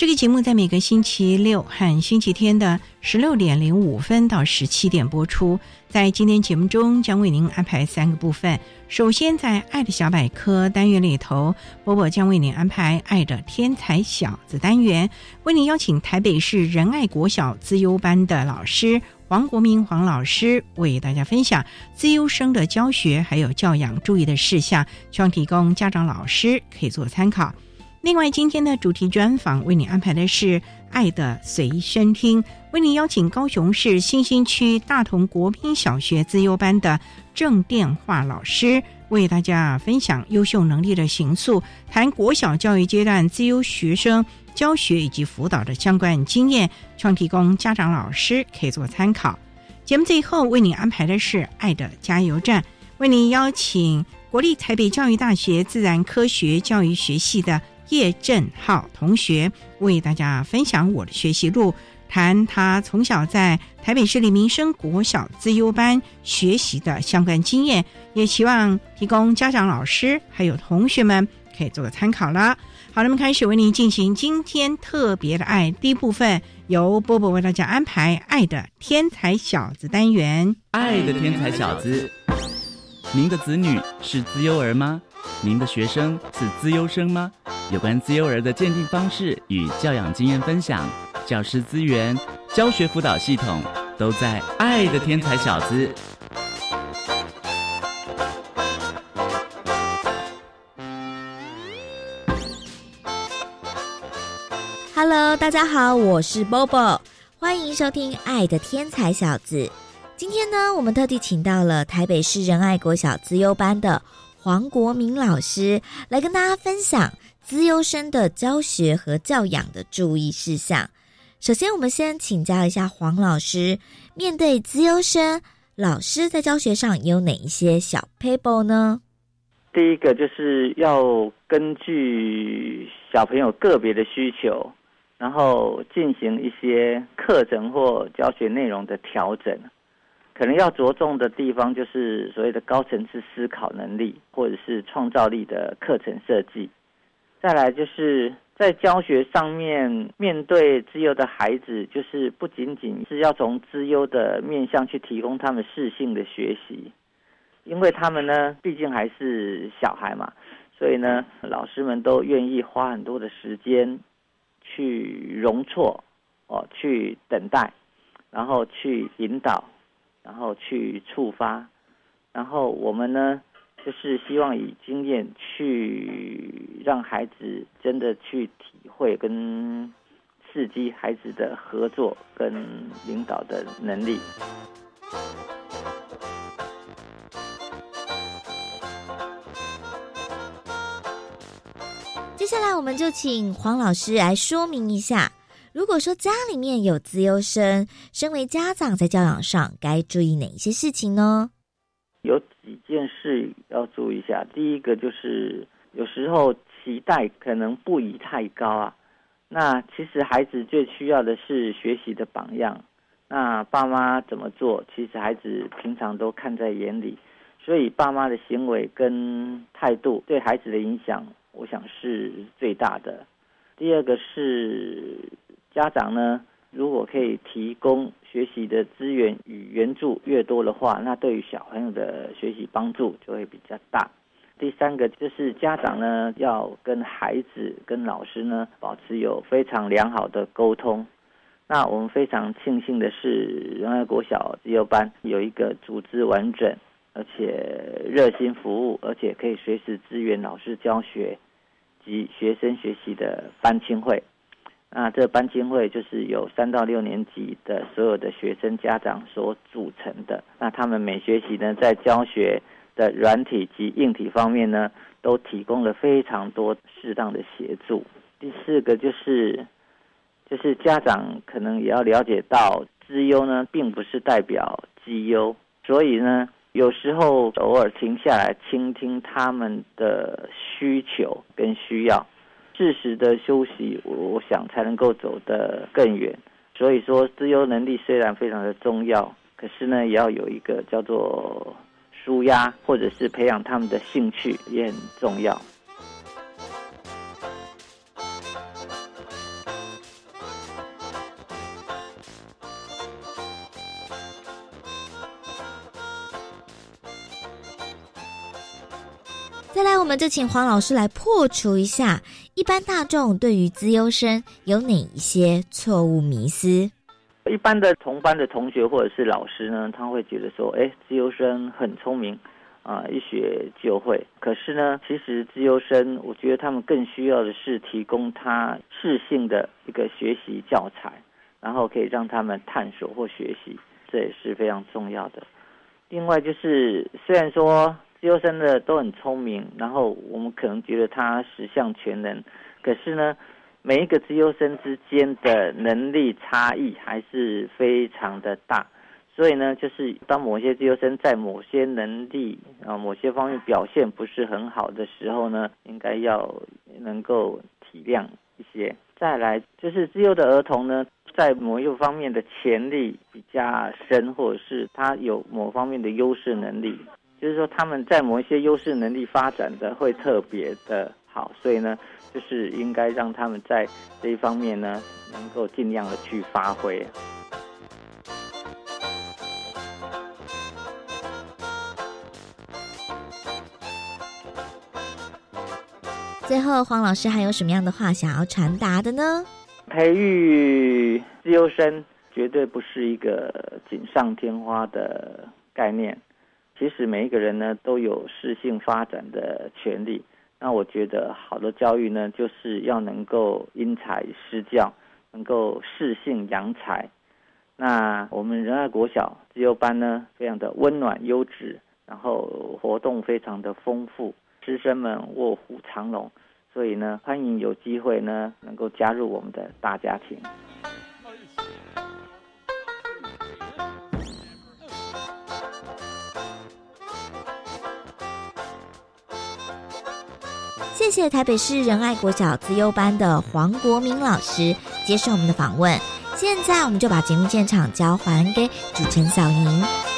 这个节目在每个星期六和星期天的十六点零五分到十七点播出。在今天节目中，将为您安排三个部分。首先，在“爱的小百科”单元里头，波波将为您安排“爱的天才小子”单元，为您邀请台北市仁爱国小资优班的老师黄国明黄老师为大家分享资优生的教学还有教养注意的事项，希望提供家长老师可以做参考。另外，今天的主题专访为你安排的是《爱的随身听》，为你邀请高雄市新兴区大同国宾小学自优班的郑电话老师，为大家分享优秀能力的行塑，谈国小教育阶段自优学生教学以及辅导的相关经验，创提供家长老师可以做参考。节目最后为你安排的是《爱的加油站》，为你邀请国立台北教育大学自然科学教育学系的。叶振浩同学为大家分享我的学习路，谈他从小在台北市立民生国小资优班学习的相关经验，也希望提供家长、老师还有同学们可以做个参考了。好，那么开始为您进行今天特别的爱第一部分，由波波为大家安排《爱的天才小子》单元。爱的天才小子，您的子女是资优儿吗？您的学生是资优生吗？有关自优儿的鉴定方式与教养经验分享，教师资源、教学辅导系统都在《爱的天才小子》。Hello，大家好，我是 Bobo，欢迎收听《爱的天才小子》。今天呢，我们特地请到了台北市仁爱国小资优班的黄国明老师来跟大家分享。资优生的教学和教养的注意事项。首先，我们先请教一下黄老师，面对资优生，老师在教学上有哪一些小 paper 呢？第一个就是要根据小朋友个别的需求，然后进行一些课程或教学内容的调整。可能要着重的地方就是所谓的高层次思考能力，或者是创造力的课程设计。再来就是在教学上面，面对资优的孩子，就是不仅仅是要从资优的面向去提供他们适性的学习，因为他们呢，毕竟还是小孩嘛，所以呢，老师们都愿意花很多的时间去容错，哦，去等待，然后去引导，然后去触发，然后我们呢。就是希望以经验去让孩子真的去体会跟刺激孩子的合作跟领导的能力。接下来，我们就请黄老师来说明一下，如果说家里面有自优生，身为家长在教养上该注意哪一些事情呢？有几件事要注意一下。第一个就是有时候期待可能不宜太高啊。那其实孩子最需要的是学习的榜样，那爸妈怎么做，其实孩子平常都看在眼里，所以爸妈的行为跟态度对孩子的影响，我想是最大的。第二个是家长呢，如果可以提供学习的资源与援助越多的话，那对于小朋友的学习帮助就会比较大。第三个就是家长呢，要跟孩子、跟老师呢保持有非常良好的沟通。那我们非常庆幸的是，仁爱国小自由班有一个组织完整，而且热心服务，而且可以随时支援老师教学。及学生学习的班亲会，那这班亲会就是由三到六年级的所有的学生家长所组成的。那他们每学期呢，在教学的软体及硬体方面呢，都提供了非常多适当的协助。第四个就是，就是家长可能也要了解到，资优呢，并不是代表绩优，所以呢。有时候偶尔停下来倾听他们的需求跟需要，适时的休息，我想才能够走得更远。所以说，自由能力虽然非常的重要，可是呢，也要有一个叫做舒压，或者是培养他们的兴趣，也很重要。再来，我们就请黄老师来破除一下一般大众对于资优生有哪一些错误迷思。一般的同班的同学或者是老师呢，他会觉得说，哎，资优生很聪明，啊，一学就会。可是呢，其实资优生，我觉得他们更需要的是提供他适性的一个学习教材，然后可以让他们探索或学习，这也是非常重要的。另外就是，虽然说。自优生的都很聪明，然后我们可能觉得他十项全能，可是呢，每一个自优生之间的能力差异还是非常的大，所以呢，就是当某些自优生在某些能力啊某些方面表现不是很好的时候呢，应该要能够体谅一些。再来就是自优的儿童呢，在某一方面的潜力比较深，或者是他有某方面的优势能力。就是说，他们在某一些优势能力发展的会特别的好，所以呢，就是应该让他们在这一方面呢，能够尽量的去发挥。最后，黄老师还有什么样的话想要传达的呢？培育自优生绝对不是一个锦上添花的概念。其实每一个人呢都有适性发展的权利。那我觉得好的教育呢，就是要能够因材施教，能够适性扬才。那我们仁爱国小自由班呢，非常的温暖优质，然后活动非常的丰富，师生们卧虎藏龙。所以呢，欢迎有机会呢，能够加入我们的大家庭。谢谢台北市仁爱国小资优班的黄国明老师接受我们的访问。现在我们就把节目现场交还给主持人小宁。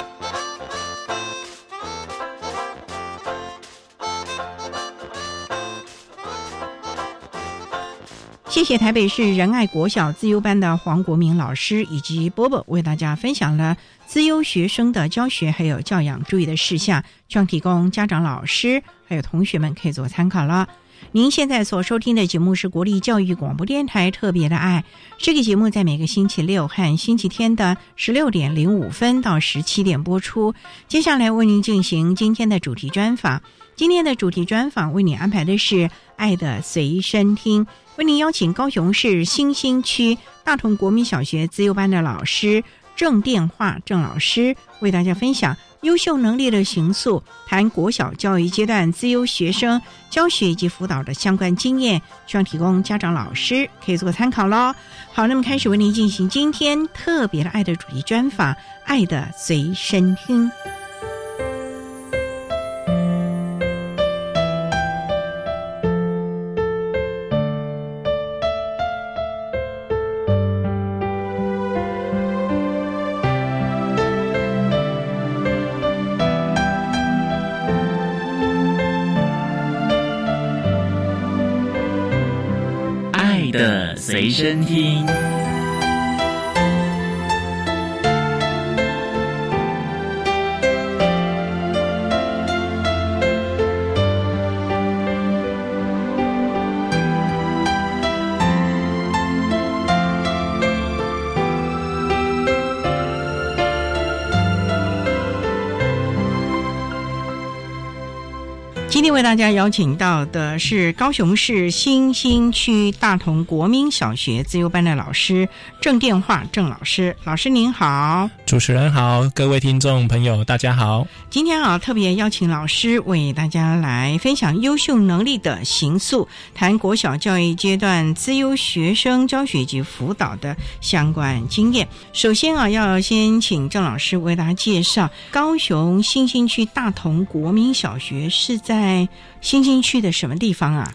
谢谢台北市仁爱国小资优班的黄国明老师以及波波为大家分享了资优学生的教学还有教养注意的事项，希望提供家长、老师。还有同学们可以做参考了。您现在所收听的节目是国立教育广播电台特别的爱，这个节目在每个星期六和星期天的十六点零五分到十七点播出。接下来为您进行今天的主题专访。今天的主题专访为你安排的是《爱的随身听》，为您邀请高雄市新兴区大同国民小学自由班的老师郑电话郑老师为大家分享。优秀能力的形塑，谈国小教育阶段自优学生教学以及辅导的相关经验，希望提供家长、老师可以做个参考喽。好，那么开始为您进行今天特别的爱的主题专访，《爱的随身听》。随身听。为大家邀请到的是高雄市新兴区大同国民小学自由班的老师郑电话郑老师，老师您好，主持人好，各位听众朋友大家好。今天啊特别邀请老师为大家来分享优秀能力的行塑，谈国小教育阶段资优学生教学及辅导的相关经验。首先啊，要先请郑老师为大家介绍高雄新兴区大同国民小学是在。新兴区的什么地方啊？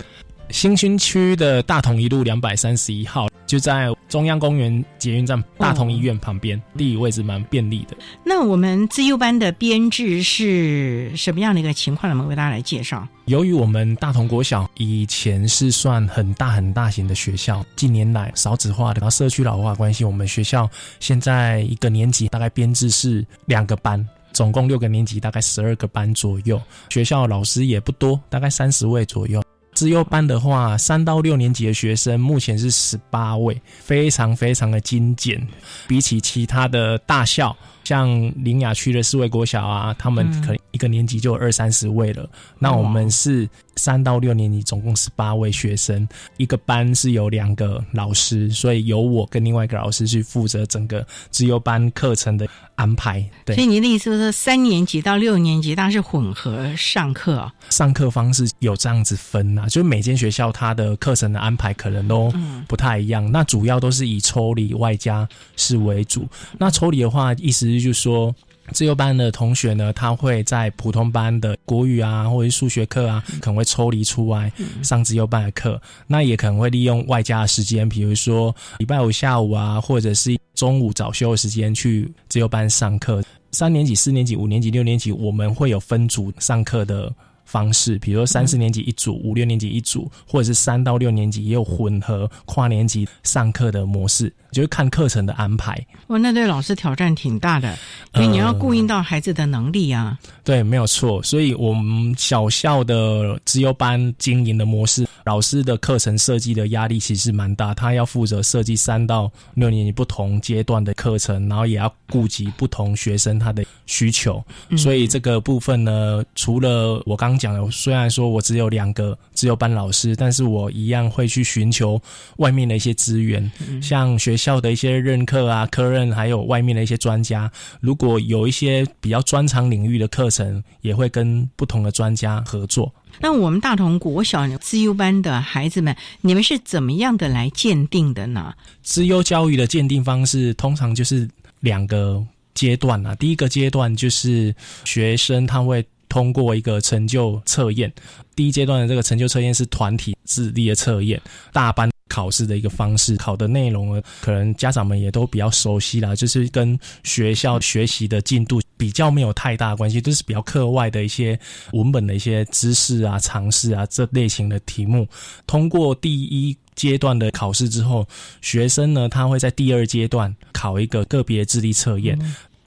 新兴区的大同一路两百三十一号，就在中央公园捷运站大同医院旁边，地理位置蛮便利的。那我们自优班的编制是什么样的一个情况？我们为大家来介绍。由于我们大同国小以前是算很大很大型的学校，近年来少子化的，然后社区老化关系，我们学校现在一个年级大概编制是两个班。总共六个年级，大概十二个班左右。学校老师也不多，大概三十位左右。自优班的话，三到六年级的学生目前是十八位，非常非常的精简。比起其他的大校，像林雅区的四位国小啊，他们可能一个年级就有二三十位了。那我们是。三到六年级总共十八位学生，一个班是有两个老师，所以由我跟另外一个老师去负责整个自由班课程的安排。对，所以您的意思是三年级到六年级，它是混合上课？上课方式有这样子分啊，就是每间学校它的课程的安排可能都不太一样。那主要都是以抽离外加是为主。那抽离的话，意思就是说。自由班的同学呢，他会在普通班的国语啊，或者是数学课啊，可能会抽离出来上自由班的课。那也可能会利用外加的时间，比如说礼拜五下午啊，或者是中午早休的时间去自由班上课。三年级、四年级、五年级、六年级，我们会有分组上课的。方式，比如说三四年级一组，五六年级一组，或者是三到六年级也有混合跨年级上课的模式，就是看课程的安排。哇，那对老师挑战挺大的，因为你要顾应到孩子的能力啊。对，没有错。所以我们小校的自优班经营的模式，老师的课程设计的压力其实蛮大，他要负责设计三到六年级不同阶段的课程，然后也要顾及不同学生他的需求。所以这个部分呢，除了我刚讲的，虽然说我只有两个自由班老师，但是我一样会去寻求外面的一些资源，像学校的一些任课啊、科任，还有外面的一些专家。如果有一些比较专长领域的课程，也会跟不同的专家合作。那我们大同国小资优班的孩子们，你们是怎么样的来鉴定的呢？资优教育的鉴定方式通常就是两个阶段啊。第一个阶段就是学生他会。通过一个成就测验，第一阶段的这个成就测验是团体智力的测验，大班考试的一个方式，考的内容，可能家长们也都比较熟悉啦，就是跟学校学习的进度比较没有太大关系，都是比较课外的一些文本的一些知识啊、常识啊这类型的题目。通过第一阶段的考试之后，学生呢，他会在第二阶段考一个个别智力测验。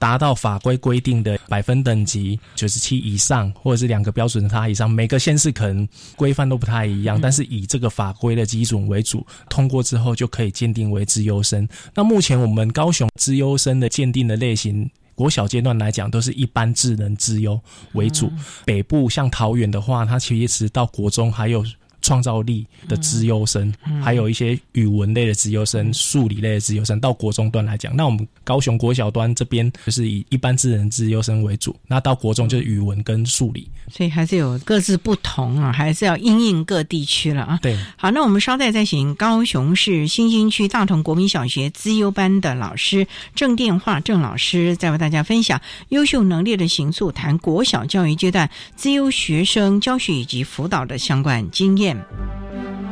达到法规规定的百分等级九十七以上，或者是两个标准差以上，每个县市可能规范都不太一样，但是以这个法规的基准为主，通过之后就可以鉴定为资优生。那目前我们高雄资优生的鉴定的类型，国小阶段来讲都是一般智能资优为主，北部像桃园的话，它其实到国中还有。创造力的资优生，还有一些语文类的资优生、数理类的资优生，到国中端来讲，那我们高雄国小端这边就是以一般智能资优生为主，那到国中就是语文跟数理，所以还是有各自不同啊，还是要因应各地区了啊。对，好，那我们稍待再请高雄市新兴区大同国民小学资优班的老师郑电话郑老师，再为大家分享优秀能力的行塑，谈国小教育阶段资优学生教学以及辅导的相关经验。教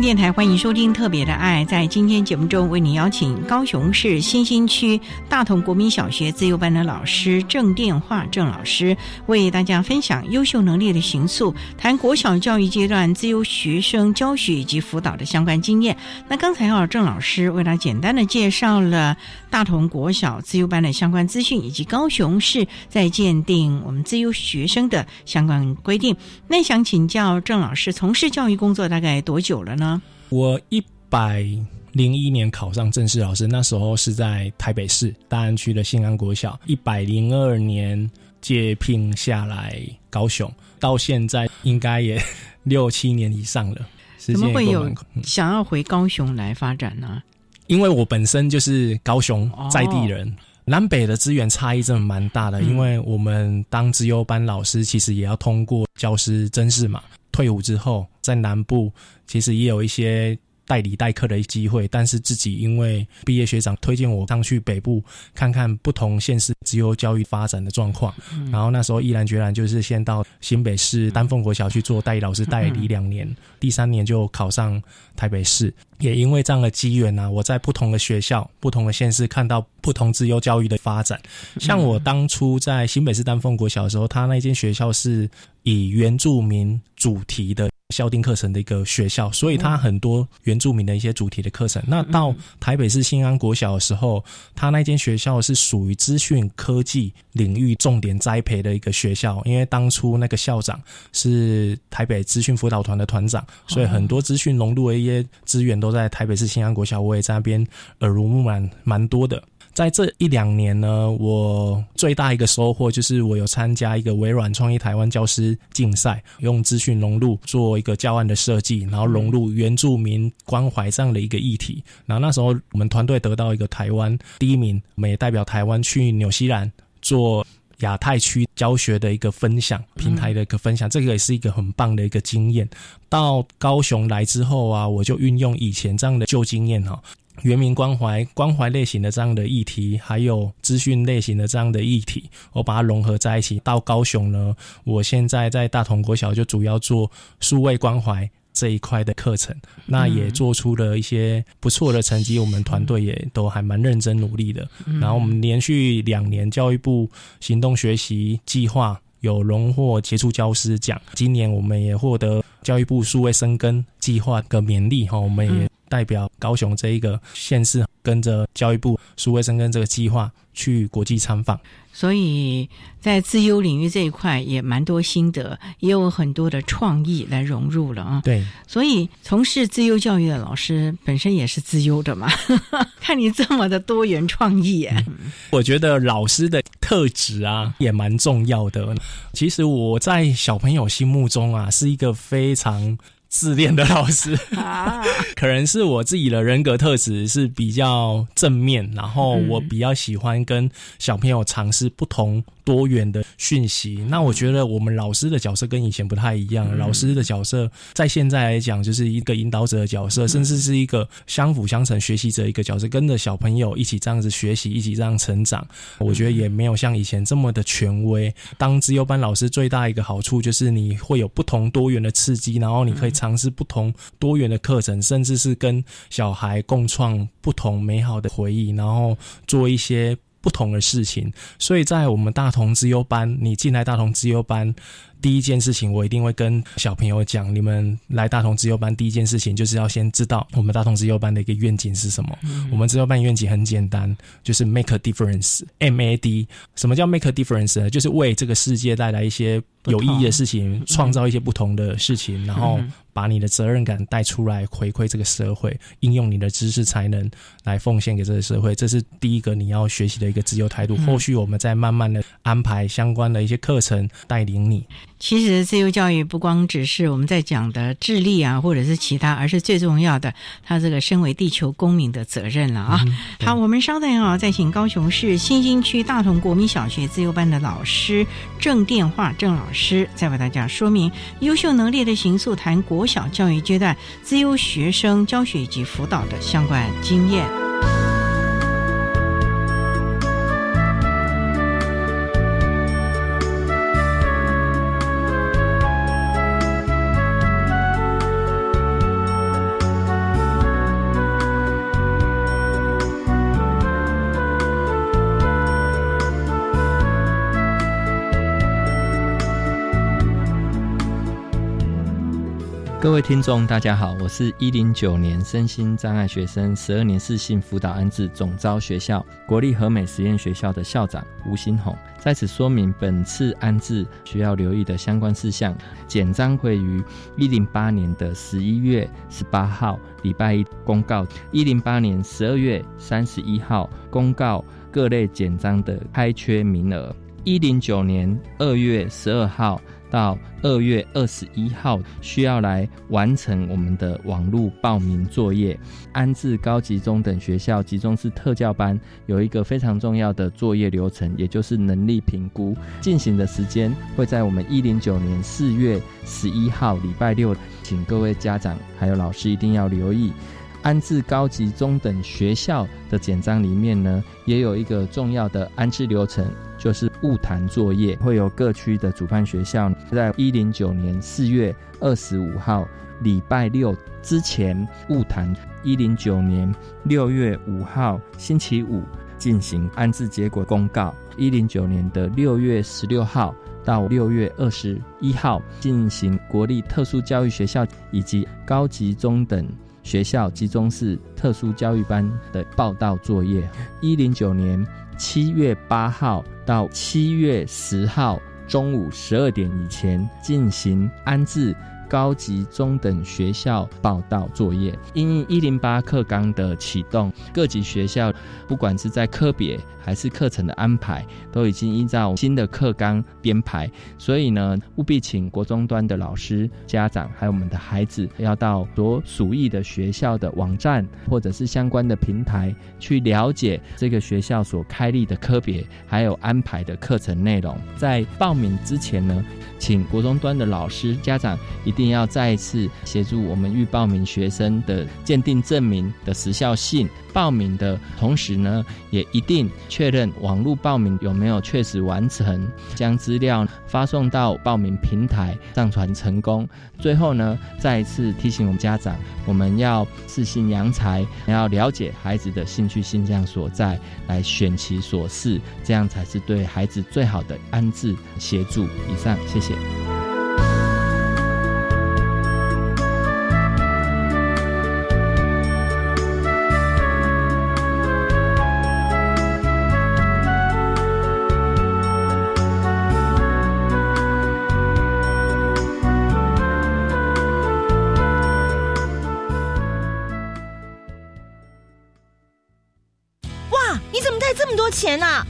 电台欢迎收听《特别的爱》。在今天节目中，为您邀请高雄市新兴区大同国民小学自由班的老师郑电话郑老师，为大家分享优秀能力的形塑，谈国小教育阶段自由学生教学以及辅导的相关经验。那刚才啊，郑老师为他简单的介绍了大同国小自由班的相关资讯，以及高雄市在鉴定我们自由学生的相关规定。那想请教郑老师，从事教育工作大概多久了？呢？我一百零一年考上正式老师，那时候是在台北市大安区的信安国小。一百零二年借聘下来高雄，到现在应该也 六七年以上了。怎么会有想要回高雄来发展呢？因为我本身就是高雄在地人，南北的资源差异真的蛮大的。因为我们当资优班老师，其实也要通过教师甄试嘛。退伍之后，在南部其实也有一些代理代课的机会，但是自己因为毕业学长推荐我上去北部看看不同县市自由教育发展的状况，然后那时候毅然决然就是先到新北市丹凤国小去做代理老师代理两年，第三年就考上台北市。也因为这样的机缘呢，我在不同的学校、不同的县市看到不同自由教育的发展。像我当初在新北市丹凤国小的时候，他那间学校是以原住民主题的校定课程的一个学校，所以他很多原住民的一些主题的课程。那到台北市新安国小的时候，他那间学校是属于资讯科技领域重点栽培的一个学校，因为当初那个校长是台北资讯辅导团的团长，所以很多资讯融入的一些资源都。都在台北市新安国小，我也在那边耳濡目染蛮多的。在这一两年呢，我最大一个收获就是我有参加一个微软创意台湾教师竞赛，用资讯融入做一个教案的设计，然后融入原住民关怀这样的一个议题。然后那时候我们团队得到一个台湾第一名，我们也代表台湾去纽西兰做。亚太区教学的一个分享平台的一个分享，这个也是一个很棒的一个经验。到高雄来之后啊，我就运用以前这样的旧经验哈，原民关怀、关怀类型的这样的议题，还有资讯类型的这样的议题，我把它融合在一起。到高雄呢，我现在在大同国小就主要做数位关怀。这一块的课程，那也做出了一些不错的成绩。我们团队也都还蛮认真努力的。然后我们连续两年教育部行动学习计划有荣获杰出教师奖，今年我们也获得教育部数位生根计划的勉励哈。我们也代表高雄这一个县市，跟着教育部数位生根这个计划去国际参访。所以在自优领域这一块也蛮多心得，也有很多的创意来融入了啊。对，所以从事自优教育的老师本身也是自优的嘛。看你这么的多元创意，我觉得老师的特质啊也蛮重要的。其实我在小朋友心目中啊是一个非常。自恋的老师 啊，可能是我自己的人格特质是比较正面，然后我比较喜欢跟小朋友尝试不同。多元的讯息，那我觉得我们老师的角色跟以前不太一样。老师的角色在现在来讲，就是一个引导者的角色，甚至是一个相辅相成学习者一个角色，跟着小朋友一起这样子学习，一起这样成长。我觉得也没有像以前这么的权威。当自由班老师最大一个好处就是你会有不同多元的刺激，然后你可以尝试不同多元的课程，甚至是跟小孩共创不同美好的回忆，然后做一些。不同的事情，所以在我们大同资优班，你进来大同资优班。第一件事情，我一定会跟小朋友讲：你们来大同资优班，第一件事情就是要先知道我们大同资优班的一个愿景是什么。我们资优班愿景很简单，就是 make a difference，M A D。什么叫 make a difference 呢？就是为这个世界带来一些有意义的事情，创造一些不同的事情，然后把你的责任感带出来，回馈这个社会，应用你的知识才能来奉献给这个社会。这是第一个你要学习的一个自由态度。后续我们再慢慢的安排相关的一些课程，带领你。其实自由教育不光只是我们在讲的智力啊，或者是其他，而是最重要的，他这个身为地球公民的责任了啊。好，我们稍等啊，再请高雄市新兴区大同国民小学自由班的老师郑电话郑老师，再为大家说明优秀能力的行塑，谈国小教育阶段自由学生教学以及辅导的相关经验。各位听众，大家好，我是一零九年身心障碍学生十二年四性辅导安置总招学校国立和美实验学校的校长吴新红，在此说明本次安置需要留意的相关事项。简章会于一零八年的十一月十八号礼拜一公告，一零八年十二月三十一号公告各类简章的开缺名额，一零九年二月十二号。到二月二十一号，需要来完成我们的网络报名作业。安置高级中等学校集中式特教班有一个非常重要的作业流程，也就是能力评估。进行的时间会在我们一零九年四月十一号礼拜六，请各位家长还有老师一定要留意。安置高级中等学校的简章里面呢，也有一个重要的安置流程。就是物谈作业，会有各区的主办学校在一零九年四月二十五号礼拜六之前物谈，一零九年六月五号星期五进行安置结果公告，一零九年的六月十六号到六月二十一号进行国立特殊教育学校以及高级中等学校集中式特殊教育班的报道作业，一零九年。七月八号到七月十号中午十二点以前进行安置。高级中等学校报道作业，因一零八课纲的启动，各级学校不管是在科别还是课程的安排，都已经依照新的课纲编排。所以呢，务必请国中端的老师、家长还有我们的孩子，要到所属意的学校的网站或者是相关的平台去了解这个学校所开立的科别还有安排的课程内容。在报名之前呢，请国中端的老师、家长一。一定要再一次协助我们预报名学生的鉴定证明的时效性。报名的同时呢，也一定确认网络报名有没有确实完成，将资料发送到报名平台上传成功。最后呢，再一次提醒我们家长，我们要自信扬才，要了解孩子的兴趣倾向所在，来选其所适，这样才是对孩子最好的安置协助。以上，谢谢。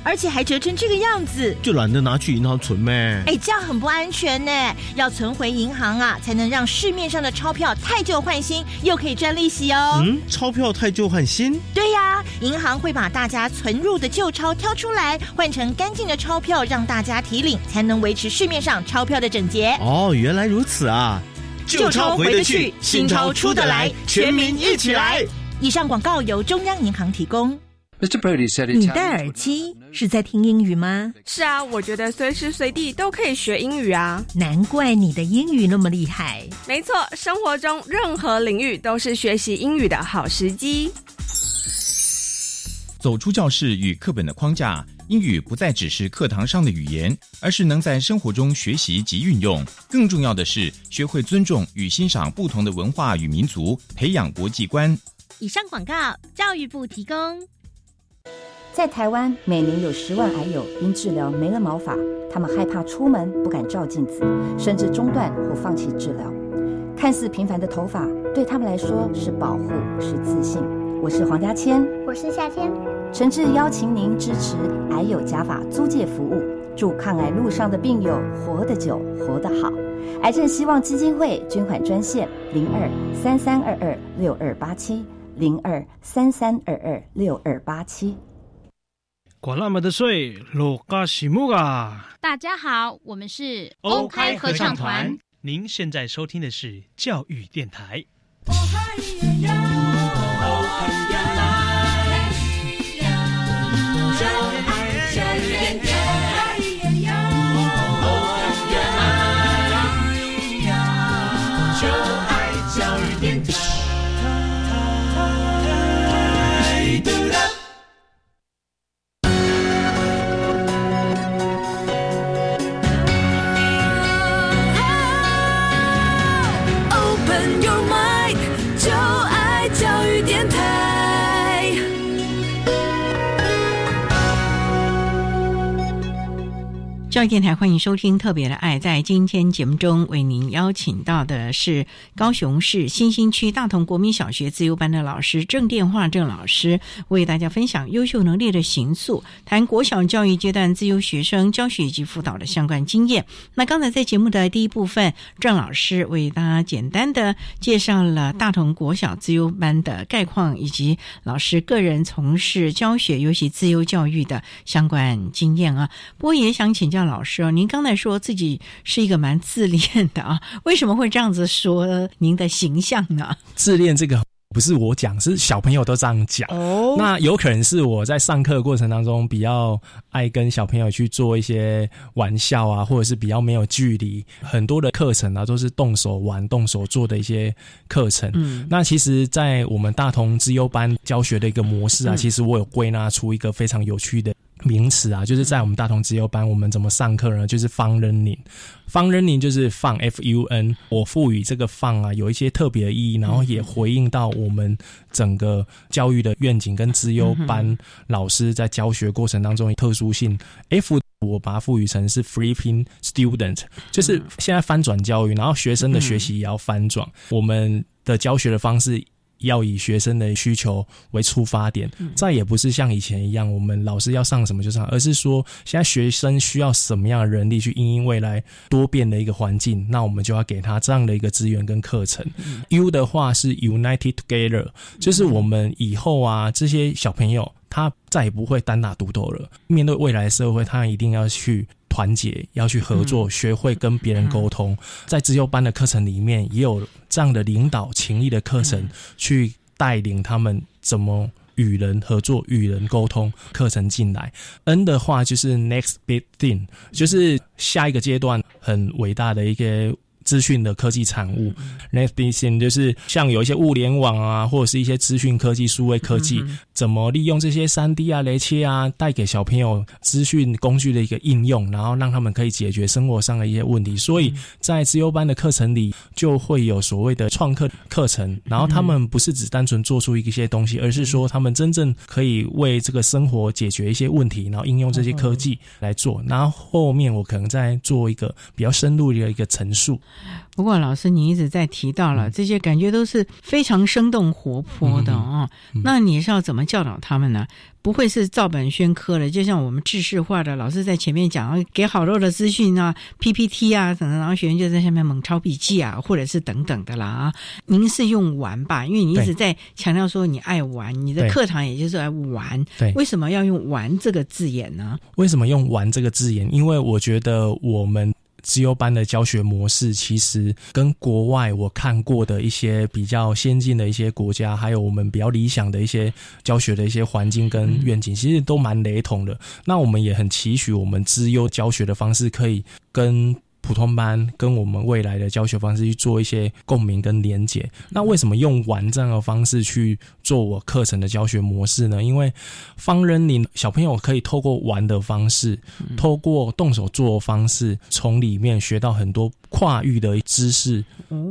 而且还折成这个样子，就懒得拿去银行存呗。哎，这样很不安全呢，要存回银行啊，才能让市面上的钞票太旧换新，又可以赚利息哦。嗯，钞票太旧换新？对呀，银行会把大家存入的旧钞挑出来，换成干净的钞票，让大家提领，才能维持市面上钞票的整洁。哦，原来如此啊！旧钞回得去，新钞出得来，全民一起来。以上广告由中央银行提供。你戴耳机是在听英语吗？是啊，我觉得随时随地都可以学英语啊。难怪你的英语那么厉害。没错，生活中任何领域都是学习英语的好时机。走出教室与课本的框架，英语不再只是课堂上的语言，而是能在生活中学习及运用。更重要的是，学会尊重与欣赏不同的文化与民族，培养国际观。以上广告，教育部提供。在台湾，每年有十万癌友因治疗没了毛发，他们害怕出门，不敢照镜子，甚至中断或放弃治疗。看似平凡的头发，对他们来说是保护，是自信。我是黄家千，我是夏天，诚挚邀请您支持癌友假发租借服务，祝抗癌路上的病友活得久，活得好。癌症希望基金会捐款专线：零二三三二二六二八七零二三三二二六二八七。管那么的水，罗嘎西木啊！大家好，我们是欧开合唱团。您现在收听的是教育电台。教育电台欢迎收听《特别的爱》。在今天节目中，为您邀请到的是高雄市新兴区大同国民小学自由班的老师郑电话郑老师，为大家分享优秀能力的形塑，谈国小教育阶段自由学生教学以及辅导的相关经验。那刚才在节目的第一部分，郑老师为大家简单的介绍了大同国小自由班的概况，以及老师个人从事教学，尤其自由教育的相关经验啊。不过也想请教。老师哦，您刚才说自己是一个蛮自恋的啊，为什么会这样子说您的形象呢？自恋这个 不是我讲，是小朋友都这样讲。哦，那有可能是我在上课过程当中比较爱跟小朋友去做一些玩笑啊，或者是比较没有距离。很多的课程啊，都是动手玩、动手做的一些课程。嗯，那其实，在我们大同之优班教学的一个模式啊，其实我有归纳出一个非常有趣的。名词啊，就是在我们大同资优班，我们怎么上课呢？就是放 learning，放 learning 就是放 F U N。我赋予这个放啊，有一些特别的意义，然后也回应到我们整个教育的愿景跟资优班老师在教学过程当中的特殊性。F 我把它赋予成是 flipping student，就是现在翻转教育，然后学生的学习也要翻转，我们的教学的方式。要以学生的需求为出发点，再也不是像以前一样，我们老师要上什么就上，而是说现在学生需要什么样的人力去应应未来多变的一个环境，那我们就要给他这样的一个资源跟课程。U 的话是 United Together，就是我们以后啊这些小朋友他再也不会单打独斗了，面对未来社会，他一定要去。团结要去合作，学会跟别人沟通。在自由班的课程里面，也有这样的领导情谊的课程，去带领他们怎么与人合作、与人沟通。课程进来，N 的话就是 next big thing，就是下一个阶段很伟大的一个。资讯的科技产物，next thing 就是像有一些物联网啊，或者是一些资讯科技、数位科技，怎么利用这些三 D 啊、雷切啊，带给小朋友资讯工具的一个应用，然后让他们可以解决生活上的一些问题。所以在自优班的课程里，就会有所谓的创客课程，然后他们不是只单纯做出一些东西，而是说他们真正可以为这个生活解决一些问题，然后应用这些科技来做。然后后面我可能再做一个比较深入的一个陈述。不过，老师，你一直在提到了这些，感觉都是非常生动活泼的哦。那你是要怎么教导他们呢？不会是照本宣科的，就像我们制式化的老师在前面讲，给好多的资讯啊，PPT 啊等等，然后学员就在下面猛抄笔记啊，或者是等等的啦啊。您是用玩吧？因为你一直在强调说你爱玩，你的课堂也就是来玩。对，为什么要用“玩”这个字眼呢？为什么用“玩”这个字眼？因为我觉得我们。自优班的教学模式，其实跟国外我看过的一些比较先进的一些国家，还有我们比较理想的一些教学的一些环境跟愿景，其实都蛮雷同的。那我们也很期许，我们自优教学的方式可以跟。普通班跟我们未来的教学方式去做一些共鸣跟连结。那为什么用玩这样的方式去做我课程的教学模式呢？因为方人你小朋友可以透过玩的方式，透过动手做方式，从里面学到很多跨域的知识，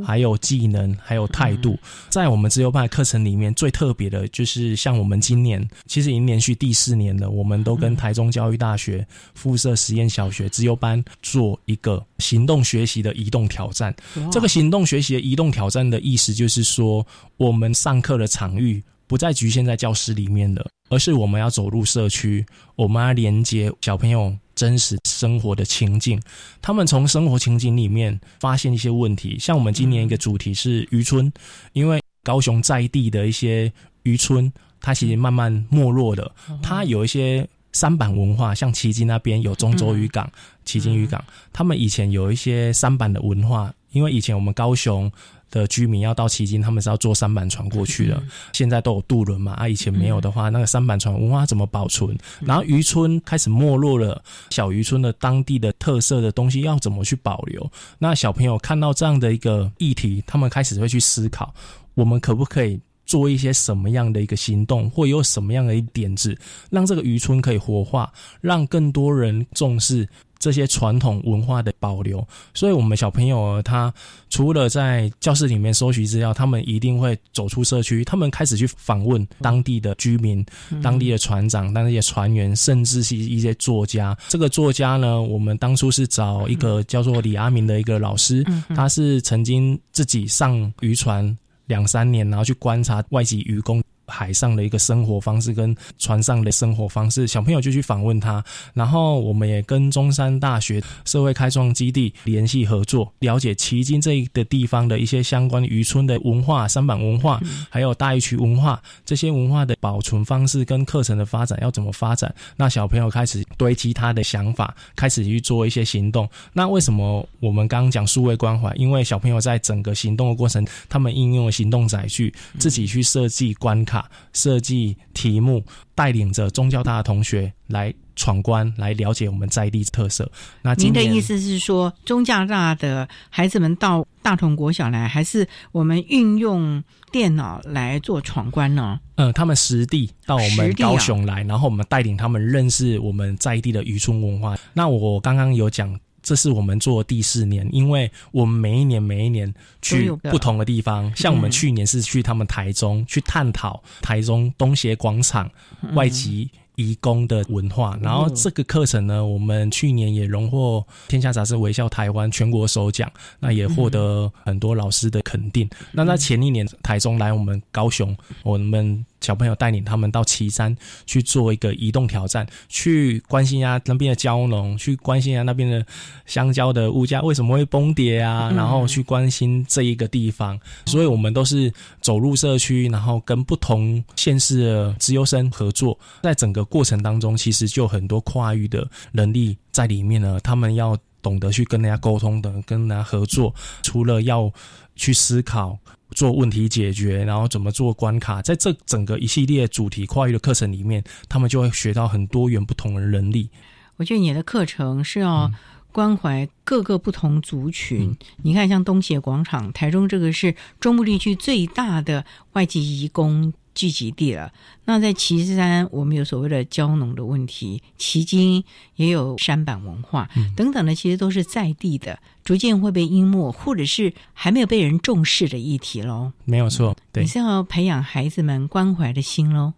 还有技能，还有态度。在我们自由班课程里面，最特别的就是像我们今年其实已经连续第四年了，我们都跟台中教育大学附设实验小学自由班做一个。行动学习的移动挑战，这个行动学习的移动挑战的意思就是说，我们上课的场域不再局限在教室里面了，而是我们要走入社区，我们要连接小朋友真实生活的情境，他们从生活情景里面发现一些问题。像我们今年一个主题是渔村，因为高雄在地的一些渔村，它其实慢慢没落的，它有一些。三板文化，像旗津那边有中州渔港、旗津渔港，他们以前有一些三板的文化，因为以前我们高雄的居民要到旗津，他们是要坐三板船过去的，现在都有渡轮嘛，啊，以前没有的话，那个三板船文化怎么保存？然后渔村开始没落了，小渔村的当地的特色的东西要怎么去保留？那小朋友看到这样的一个议题，他们开始会去思考，我们可不可以？做一些什么样的一个行动，或有什么样的一点子，让这个渔村可以活化，让更多人重视这些传统文化的保留，所以我们小朋友他除了在教室里面收集资料，他们一定会走出社区，他们开始去访问当地的居民、当地的船长、当地的船员，甚至是一些作家。这个作家呢，我们当初是找一个叫做李阿明的一个老师，他是曾经自己上渔船两三年，然后去观察外籍渔工。海上的一个生活方式跟船上的生活方式，小朋友就去访问他，然后我们也跟中山大学社会开创基地联系合作，了解旗津这一个地方的一些相关渔村的文化、三板文化，还有大屿区文化这些文化的保存方式跟课程的发展要怎么发展。那小朋友开始堆积他的想法，开始去做一些行动。那为什么我们刚刚讲数位关怀？因为小朋友在整个行动的过程，他们应用了行动载具，自己去设计关卡。设计题目，带领着宗教大的同学来闯关，来了解我们在地特色。那您的意思是说，宗教大的孩子们到大同国小来，还是我们运用电脑来做闯关呢？嗯，他们实地到我们高雄来，然后我们带领他们认识我们在地的渔村文化。那我刚刚有讲。这是我们做第四年，因为我们每一年每一年去不同的地方，像我们去年是去他们台中去探讨台中东协广场外籍移工的文化，然后这个课程呢，我们去年也荣获《天下杂志微笑台湾》全国首奖，那也获得很多老师的肯定。那在前一年台中来我们高雄，我们。小朋友带领他们到岐山去做一个移动挑战，去关心一下那边的蕉农，去关心一下那边的香蕉的物价为什么会崩跌啊，然后去关心这一个地方。所以我们都是走入社区，然后跟不同县市的资优生合作，在整个过程当中，其实就很多跨域的能力在里面呢。他们要懂得去跟人家沟通的，跟人家合作，除了要去思考。做问题解决，然后怎么做关卡，在这整个一系列主题跨越的课程里面，他们就会学到很多元不同的能力。我觉得你的课程是要关怀各个不同族群。你看，像东协广场，台中这个是中部地区最大的外籍移工。聚集地了。那在岐山，我们有所谓的蕉农的问题；旗津也有山板文化等等的，其实都是在地的，逐渐会被淹没，或者是还没有被人重视的议题喽。没有错，对，你是要培养孩子们关怀的心喽。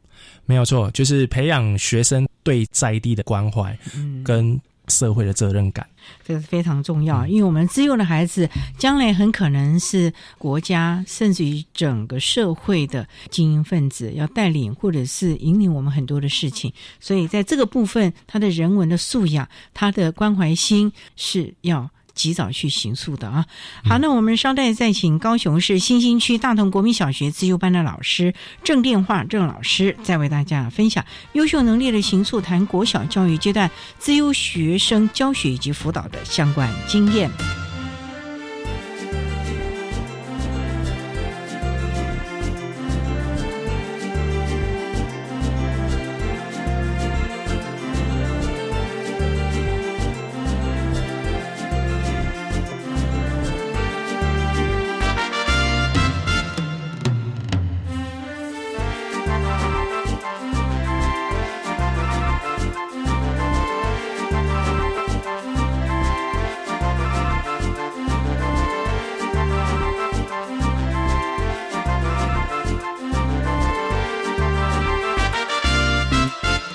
没有错，就是培养学生对在地的关怀，跟。社会的责任感，这个是非常重要。因为我们自幼的孩子，将来很可能是国家甚至于整个社会的精英分子，要带领或者是引领我们很多的事情。所以在这个部分，他的人文的素养，他的关怀心是要。及早去行诉的啊！好，那我们稍待再请高雄市新兴区大同国民小学自由班的老师郑电话郑老师，再为大家分享优秀能力的行诉谈国小教育阶段自优学生教学以及辅导的相关经验。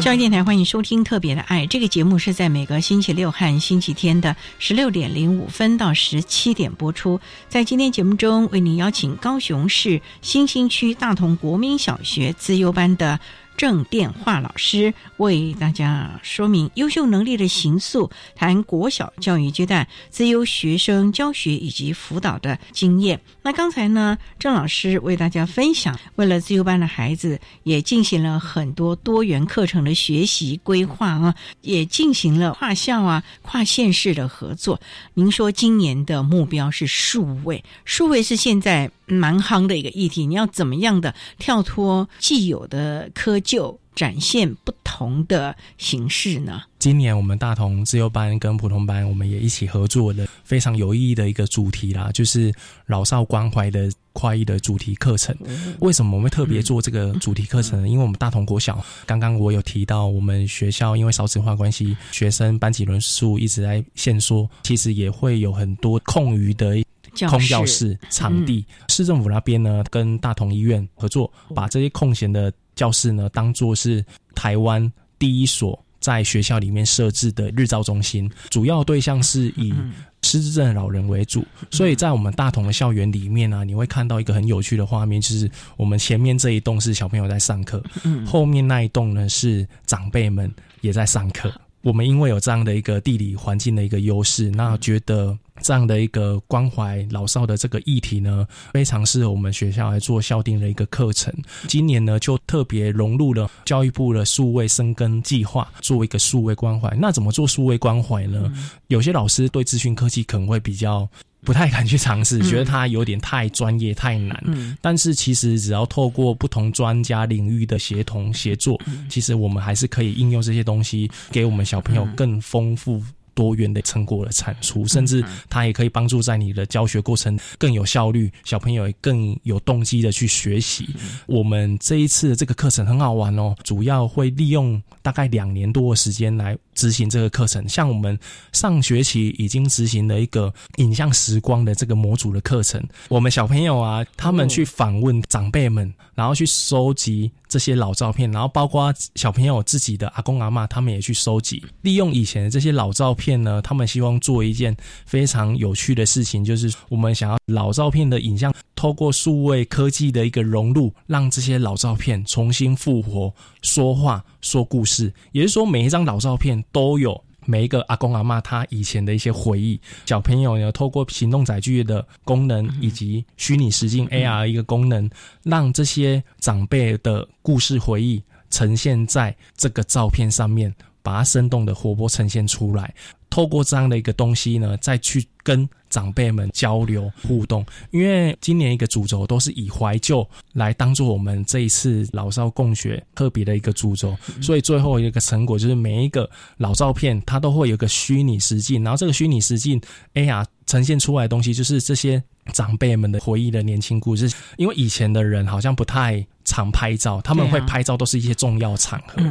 教育电台欢迎收听《特别的爱》这个节目，是在每个星期六和星期天的十六点零五分到十七点播出。在今天节目中，为您邀请高雄市新兴区大同国民小学资优班的。郑电话老师为大家说明优秀能力的行塑，谈国小教育阶段自由学生教学以及辅导的经验。那刚才呢，郑老师为大家分享，为了自由班的孩子，也进行了很多多元课程的学习规划啊，也进行了跨校啊、跨县市的合作。您说今年的目标是数位，数位是现在蛮夯的一个议题，你要怎么样的跳脱既有的窠臼展现不同的形式呢？今年我们大同自由班跟普通班，我们也一起合作的非常有意义的一个主题啦，就是老少关怀的快意的主题课程。为什么我们会特别做这个主题课程呢？因为我们大同国小，刚刚我有提到，我们学校因为少子化关系，学生班级人数一直在限缩，其实也会有很多空余的。空教室场地，市政府那边呢，跟大同医院合作，把这些空闲的教室呢，当做是台湾第一所在学校里面设置的日照中心，主要对象是以失智症老人为主。所以在我们大同的校园里面呢，你会看到一个很有趣的画面，就是我们前面这一栋是小朋友在上课，后面那一栋呢是长辈们也在上课。我们因为有这样的一个地理环境的一个优势，那觉得这样的一个关怀老少的这个议题呢，非常适合我们学校来做校定的一个课程。今年呢，就特别融入了教育部的数位生根计划，做一个数位关怀。那怎么做数位关怀呢？有些老师对资讯科技可能会比较。不太敢去尝试，觉得它有点太专业、太难。但是其实只要透过不同专家领域的协同协作，其实我们还是可以应用这些东西，给我们小朋友更丰富。多元的成果的产出，甚至它也可以帮助在你的教学过程更有效率，小朋友也更有动机的去学习。我们这一次的这个课程很好玩哦，主要会利用大概两年多的时间来执行这个课程。像我们上学期已经执行了一个影像时光的这个模组的课程，我们小朋友啊，他们去访问长辈们，然后去收集。这些老照片，然后包括小朋友自己的阿公阿妈，他们也去收集，利用以前的这些老照片呢。他们希望做一件非常有趣的事情，就是我们想要老照片的影像，透过数位科技的一个融入，让这些老照片重新复活，说话说故事。也就是说，每一张老照片都有。每一个阿公阿妈他以前的一些回忆，小朋友呢透过行动载具的功能以及虚拟实境 AR 一个功能，让这些长辈的故事回忆呈现在这个照片上面，把它生动的活泼呈现出来。透过这样的一个东西呢，再去跟长辈们交流互动。因为今年一个主轴都是以怀旧来当做我们这一次老少共学特别的一个主轴，所以最后一个成果就是每一个老照片它都会有个虚拟实境，然后这个虚拟实境 AR 呈现出来的东西就是这些长辈们的回忆的年轻故事。因为以前的人好像不太常拍照，他们会拍照都是一些重要场合。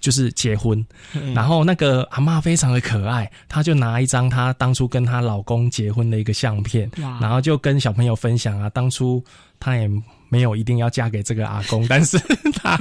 就是结婚，然后那个阿妈非常的可爱，她就拿一张她当初跟她老公结婚的一个相片，然后就跟小朋友分享啊，当初她也没有一定要嫁给这个阿公，但是 她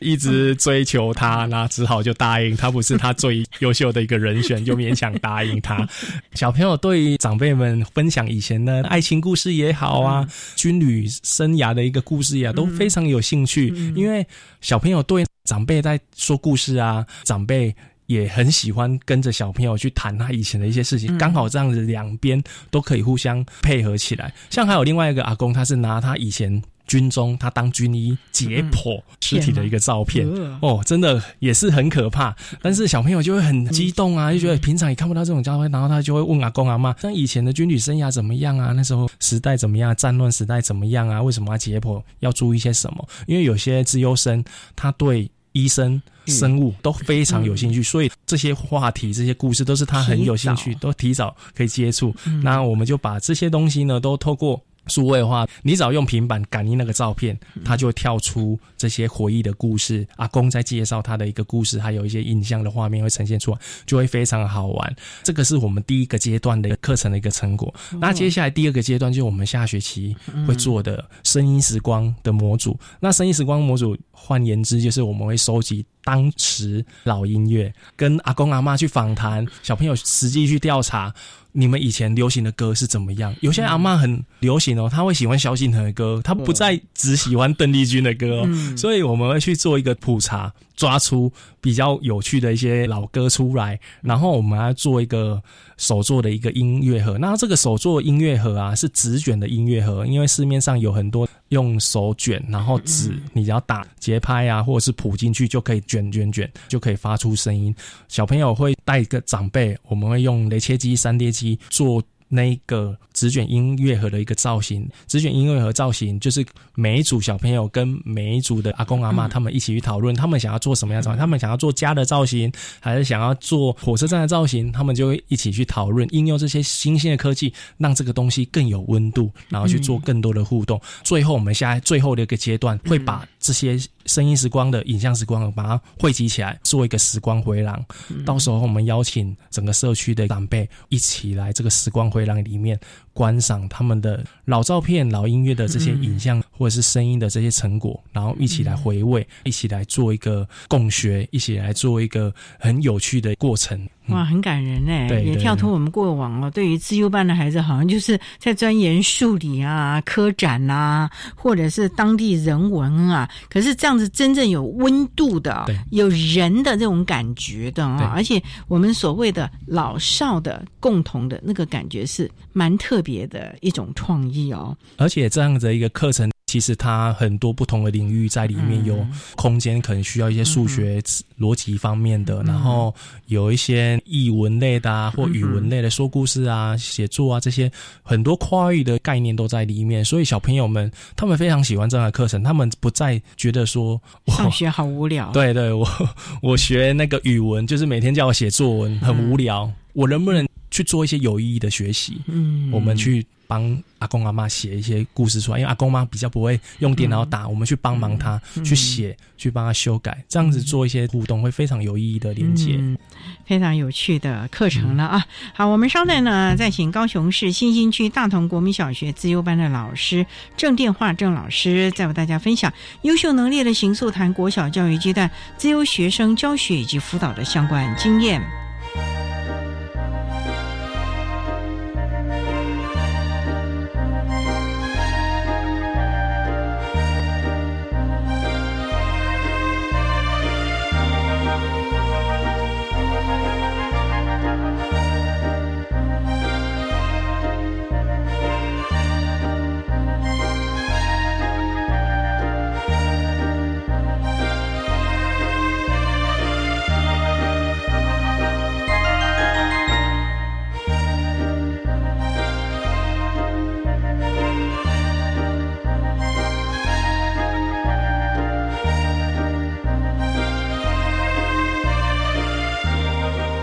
一直追求他，那只好就答应他，不是他最优秀的一个人选，就勉强答应他。小朋友对于长辈们分享以前的爱情故事也好啊，军旅生涯的一个故事呀，都非常有兴趣，因为小朋友对。长辈在说故事啊，长辈也很喜欢跟着小朋友去谈他以前的一些事情，刚好这样子两边都可以互相配合起来。像还有另外一个阿公，他是拿他以前军中他当军医解剖尸体的一个照片，哦，真的也是很可怕。但是小朋友就会很激动啊，就觉得平常也看不到这种照片，然后他就会问阿公阿妈，像以前的军旅生涯怎么样啊？那时候时代怎么样？战乱时代怎么样啊？为什么要解剖？要注意些什么？因为有些资优生他对医生、生物都非常有兴趣，所以这些话题、这些故事都是他很有兴趣，都提早可以接触。那我们就把这些东西呢，都透过。数位化，你只要用平板感应那个照片，它就会跳出这些回忆的故事。阿公在介绍他的一个故事，还有一些影像的画面会呈现出来，就会非常好玩。这个是我们第一个阶段的课程的一个成果。那接下来第二个阶段就是我们下学期会做的声音时光的模组。那声音时光模组，换言之就是我们会收集当时老音乐，跟阿公阿妈去访谈，小朋友实际去调查。你们以前流行的歌是怎么样？有些阿妈很流行哦，她会喜欢萧敬腾的歌，她不再只喜欢邓丽君的歌，所以我们会去做一个普查。抓出比较有趣的一些老歌出来，然后我们来做一个手做的一个音乐盒。那这个手做音乐盒啊，是纸卷的音乐盒，因为市面上有很多用手卷，然后纸你只要打节拍啊，或者是谱进去就可以卷卷卷，就可以发出声音。小朋友会带一个长辈，我们会用雷切机、三叠机做那个纸卷音乐盒的一个造型。纸卷音乐盒造型就是每一组小朋友跟每一组的阿公阿妈他们一起去讨论，他们想要做什么样造型，他们想要做家的造型，还是想要做火车站的造型，他们就会一起去讨论，应用这些新兴的科技，让这个东西更有温度，然后去做更多的互动。最后，我们现在最后的一个阶段，会把这些声音时光的影像时光，把它汇集起来，做一个时光回廊。到时候我们邀请整个社区的长辈一起来这个时光回廊里面观赏他们的老照片、老音乐的这些影像或者是声音的这些成果，然后一起来回味，一起来做一个共学，一起来做一个很有趣的过程。哇，很感人哎！也跳脱我们过往哦，对于自优班的孩子，好像就是在钻研数理啊、科展啊，或者是当地人文啊。可是这样子真正有温度的、有人的这种感觉的啊，而且我们所谓的老少的共同的那个感觉是蛮特别的一种创意哦。而且这样的一个课程。其实它很多不同的领域在里面，有空间可能需要一些数学逻辑方面的，然后有一些译文类的啊，或语文类的说故事啊、写作啊这些很多跨域的概念都在里面。所以小朋友们他们非常喜欢这样的课程，他们不再觉得说上学好无聊。对对，我 我学那个语文就是每天叫我写作文很无聊，我能不能去做一些有意义的学习？嗯，我们去。帮阿公阿妈写一些故事出来，因为阿公妈比较不会用电脑打，我们去帮忙他去写，去帮他修改，这样子做一些互动会非常有意义的连接，非常有趣的课程了啊！好，我们稍待呢，再请高雄市新兴区大同国民小学自优班的老师郑电话郑老师，再为大家分享优秀能力的行素谈国小教育阶段自优学生教学以及辅导的相关经验。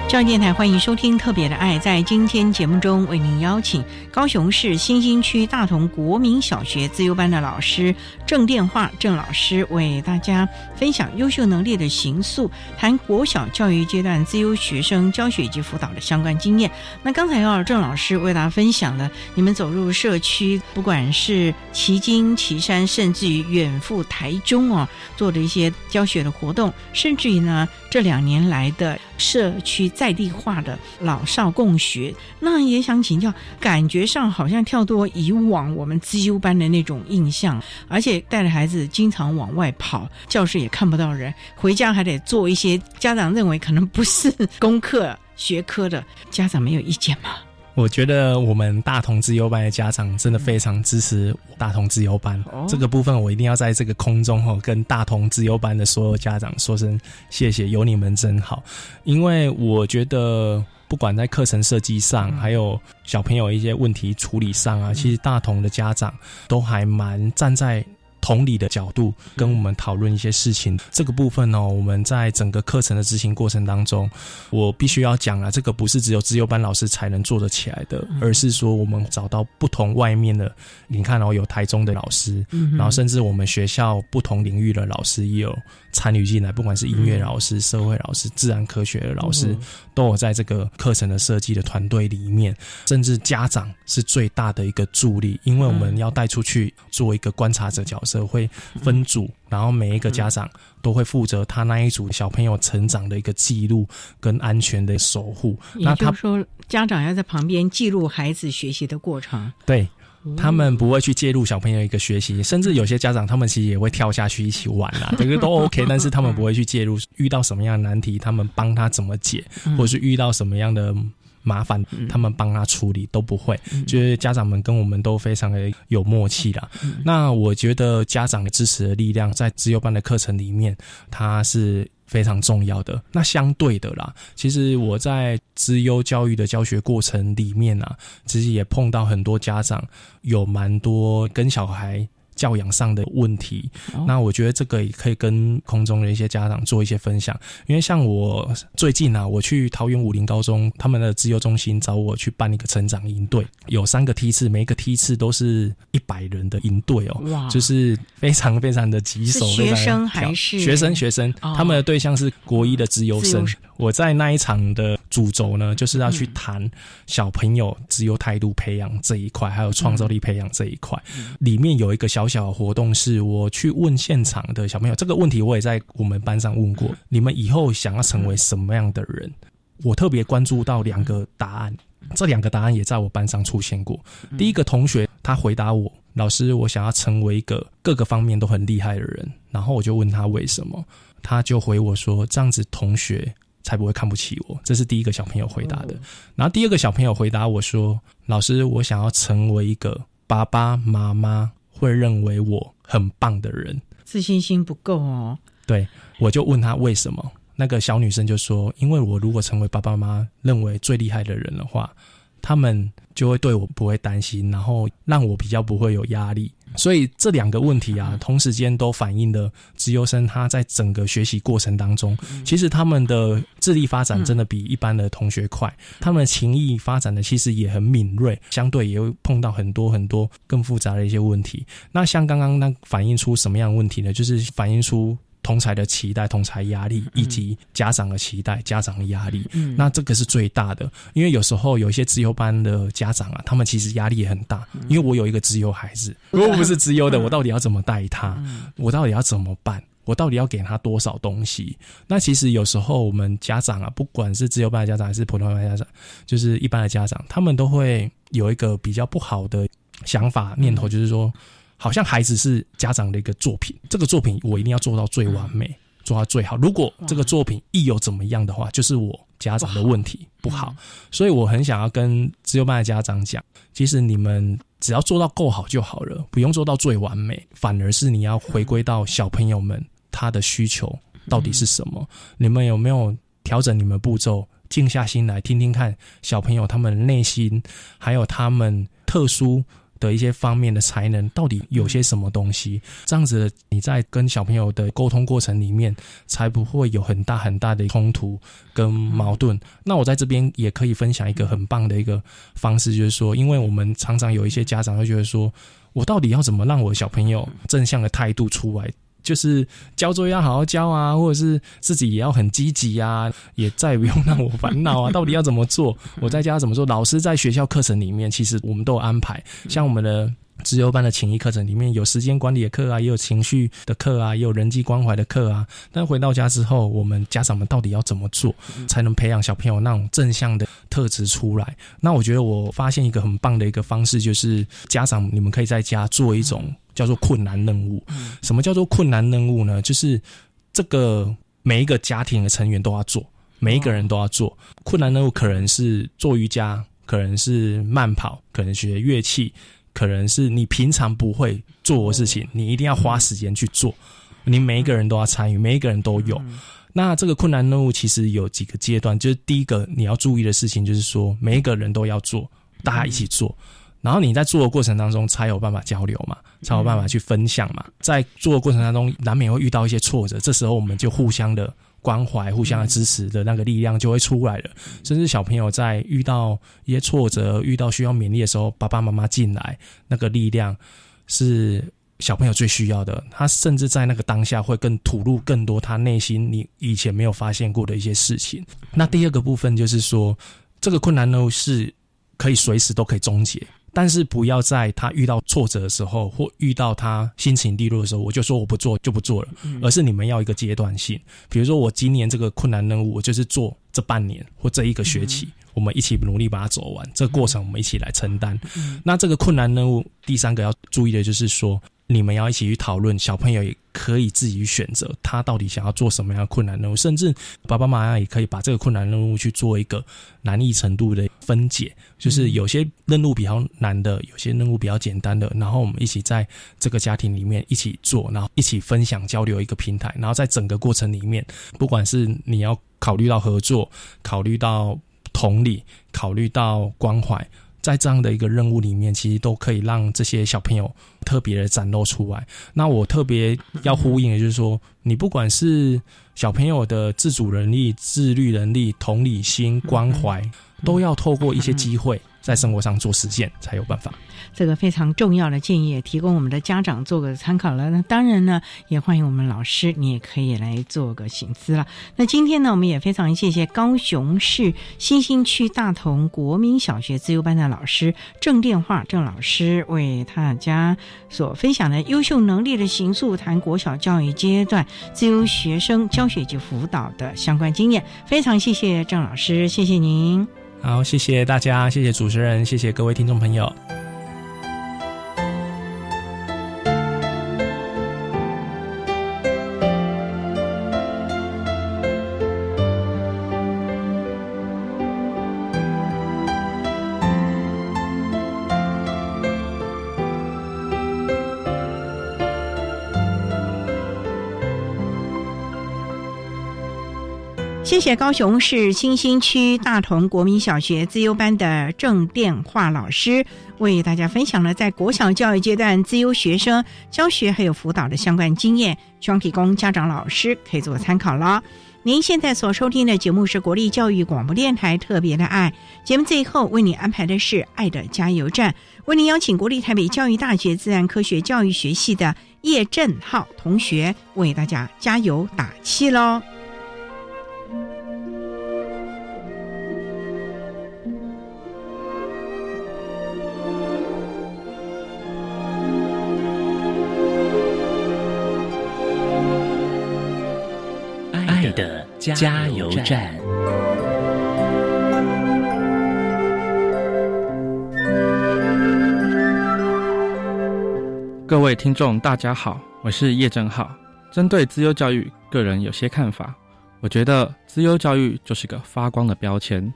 教育电台欢迎收听《特别的爱》。在今天节目中，为您邀请高雄市新兴区大同国民小学自由班的老师郑电话郑老师，为大家分享优秀能力的行塑，谈国小教育阶段自由学生教学以及辅导的相关经验。那刚才要郑老师为大家分享的，你们走入社区，不管是旗津、旗山，甚至于远赴台中哦，做的一些教学的活动，甚至于呢，这两年来的社区。在地化的老少共学，那也想请教，感觉上好像跳脱以往我们资优班的那种印象，而且带着孩子经常往外跑，教室也看不到人，回家还得做一些家长认为可能不是功课学科的，家长没有意见吗？我觉得我们大同自由班的家长真的非常支持大同自由班这个部分，我一定要在这个空中哈跟大同自由班的所有家长说声谢谢，有你们真好。因为我觉得不管在课程设计上，还有小朋友一些问题处理上啊，其实大同的家长都还蛮站在。同理的角度跟我们讨论一些事情，这个部分呢，我们在整个课程的执行过程当中，我必须要讲啊，这个不是只有自由班老师才能做得起来的，而是说我们找到不同外面的，你看哦，有台中的老师，然后甚至我们学校不同领域的老师也有参与进来，不管是音乐老师、社会老师、自然科学的老师，都有在这个课程的设计的团队里面，甚至家长是最大的一个助力，因为我们要带出去做一个观察者角。社会分组，然后每一个家长都会负责他那一组小朋友成长的一个记录跟安全的守护。也就是说，家长要在旁边记录孩子学习的过程。对，他们不会去介入小朋友一个学习，甚至有些家长他们其实也会跳下去一起玩啦，这个都 OK。但是他们不会去介入，遇到什么样的难题，他们帮他怎么解，或者是遇到什么样的。麻烦他们帮他处理都不会，就是家长们跟我们都非常的有默契啦。那我觉得家长支持的力量在自由班的课程里面，它是非常重要的。那相对的啦，其实我在资优教育的教学过程里面啊，其实也碰到很多家长有蛮多跟小孩。教养上的问题，那我觉得这个也可以跟空中的一些家长做一些分享。因为像我最近啊，我去桃园武林高中他们的自由中心找我去办一个成长营队，有三个梯次，每一个梯次都是一百人的营队哦，哇，就是非常非常的棘手。学生还是学生？学生，他们的对象是国一的自由生。我在那一场的主轴呢，就是要去谈小朋友自由态度培养这一块，还有创造力培养这一块。里面有一个小小活动，是我去问现场的小朋友这个问题，我也在我们班上问过：你们以后想要成为什么样的人？我特别关注到两个答案，这两个答案也在我班上出现过。第一个同学他回答我：老师，我想要成为一个各个方面都很厉害的人。然后我就问他为什么，他就回我说：这样子同学。才不会看不起我，这是第一个小朋友回答的。然后第二个小朋友回答我说：“老师，我想要成为一个爸爸妈妈会认为我很棒的人。”自信心不够哦。对，我就问他为什么。那个小女生就说：“因为我如果成为爸爸妈妈认为最厉害的人的话，他们就会对我不会担心，然后让我比较不会有压力。”所以这两个问题啊，同时间都反映了自优生他在整个学习过程当中，其实他们的智力发展真的比一般的同学快，他们的情谊发展的其实也很敏锐，相对也会碰到很多很多更复杂的一些问题。那像刚刚那反映出什么样的问题呢？就是反映出。同才的期待、同才压力，以及家长的期待、家长的压力，那这个是最大的。因为有时候有一些自优班的家长啊，他们其实压力也很大。因为我有一个自优孩子，如果不是自优的，我到底要怎么带他？我到底要怎么办？我到底要给他多少东西？那其实有时候我们家长啊，不管是自由班的家长还是普通班的家长，就是一般的家长，他们都会有一个比较不好的想法念头，就是说。好像孩子是家长的一个作品，这个作品我一定要做到最完美，做到最好。如果这个作品一有怎么样的话，就是我家长的问题不好。所以我很想要跟自由班的家长讲，其实你们只要做到够好就好了，不用做到最完美，反而是你要回归到小朋友们他的需求到底是什么。你们有没有调整你们步骤，静下心来听听看小朋友他们内心，还有他们特殊。的一些方面的才能到底有些什么东西？这样子你在跟小朋友的沟通过程里面，才不会有很大很大的冲突跟矛盾。那我在这边也可以分享一个很棒的一个方式，就是说，因为我们常常有一些家长会觉得说，我到底要怎么让我小朋友正向的态度出来？就是交作业要好好交啊，或者是自己也要很积极啊，也再也不用让我烦恼啊。到底要怎么做？我在家怎么做？老师在学校课程里面，其实我们都有安排。像我们的自由班的情谊课程里面有时间管理的课啊，也有情绪的课啊，也有人际关怀的课啊。但回到家之后，我们家长们到底要怎么做，才能培养小朋友那种正向的特质出来？那我觉得我发现一个很棒的一个方式，就是家长你们可以在家做一种。叫做困难任务。什么叫做困难任务呢？就是这个每一个家庭的成员都要做，每一个人都要做。困难任务可能是做瑜伽，可能是慢跑，可能学乐器，可能是你平常不会做的事情，你一定要花时间去做。你每一个人都要参与，每一个人都有。那这个困难任务其实有几个阶段，就是第一个你要注意的事情，就是说每一个人都要做，大家一起做。然后你在做的过程当中才有办法交流嘛，才有办法去分享嘛。在做的过程当中，难免会遇到一些挫折，这时候我们就互相的关怀、互相的支持的那个力量就会出来了。甚至小朋友在遇到一些挫折、遇到需要勉励的时候，爸爸妈妈进来，那个力量是小朋友最需要的。他甚至在那个当下会更吐露更多他内心你以前没有发现过的一些事情。那第二个部分就是说，这个困难呢是可以随时都可以终结。但是不要在他遇到挫折的时候，或遇到他心情低落的时候，我就说我不做就不做了。而是你们要一个阶段性，比如说我今年这个困难任务，我就是做这半年或这一个学期，我们一起努力把它走完。这个过程我们一起来承担。那这个困难任务，第三个要注意的就是说，你们要一起去讨论，小朋友也可以自己选择他到底想要做什么样的困难任务，甚至爸爸妈妈也可以把这个困难任务去做一个难易程度的分解，就是有些任务比较难的，有些任务比较简单的，然后我们一起在这个家庭里面一起做，然后一起分享交流一个平台，然后在整个过程里面，不管是你要考虑到合作，考虑到同理，考虑到关怀。在这样的一个任务里面，其实都可以让这些小朋友特别的展露出来。那我特别要呼应的就是说，你不管是小朋友的自主能力、自律能力、同理心、关怀，都要透过一些机会在生活上做实践，才有办法。这个非常重要的建议，也提供我们的家长做个参考了。那当然呢，也欢迎我们老师，你也可以来做个醒思了。那今天呢，我们也非常谢谢高雄市新兴区大同国民小学自由班的老师郑电话郑老师，为大家所分享的优秀能力的行塑，谈国小教育阶段自由学生教学及辅导的相关经验。非常谢谢郑老师，谢谢您。好，谢谢大家，谢谢主持人，谢谢各位听众朋友。谢高雄市新兴区大同国民小学自优班的郑电话老师为大家分享了在国小教育阶段自优学生教学还有辅导的相关经验，希望提供家长老师可以做参考了。您现在所收听的节目是国立教育广播电台特别的爱节目，最后为您安排的是爱的加油站，为您邀请国立台北教育大学自然科学教育学系的叶振浩同学为大家加油打气喽。加油站。各位听众，大家好，我是叶正浩。针对资优教育，个人有些看法。我觉得资优教育就是个发光的标签。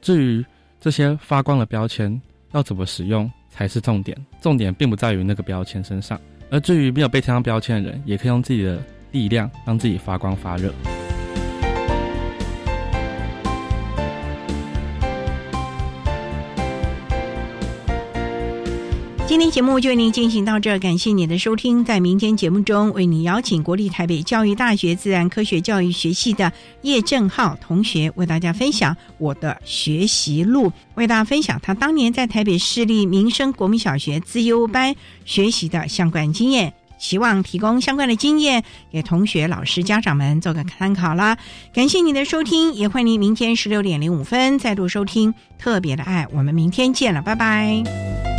至于这些发光的标签要怎么使用才是重点，重点并不在于那个标签身上。而至于没有被贴上标签的人，也可以用自己的力量让自己发光发热。今天节目就为您进行到这，感谢您的收听。在明天节目中，为您邀请国立台北教育大学自然科学教育学系的叶正浩同学，为大家分享我的学习路，为大家分享他当年在台北市立民生国民小学资优班学习的相关经验，希望提供相关的经验给同学、老师、家长们做个参考啦。感谢您的收听，也欢迎您明天十六点零五分再度收听特别的爱。我们明天见了，拜拜。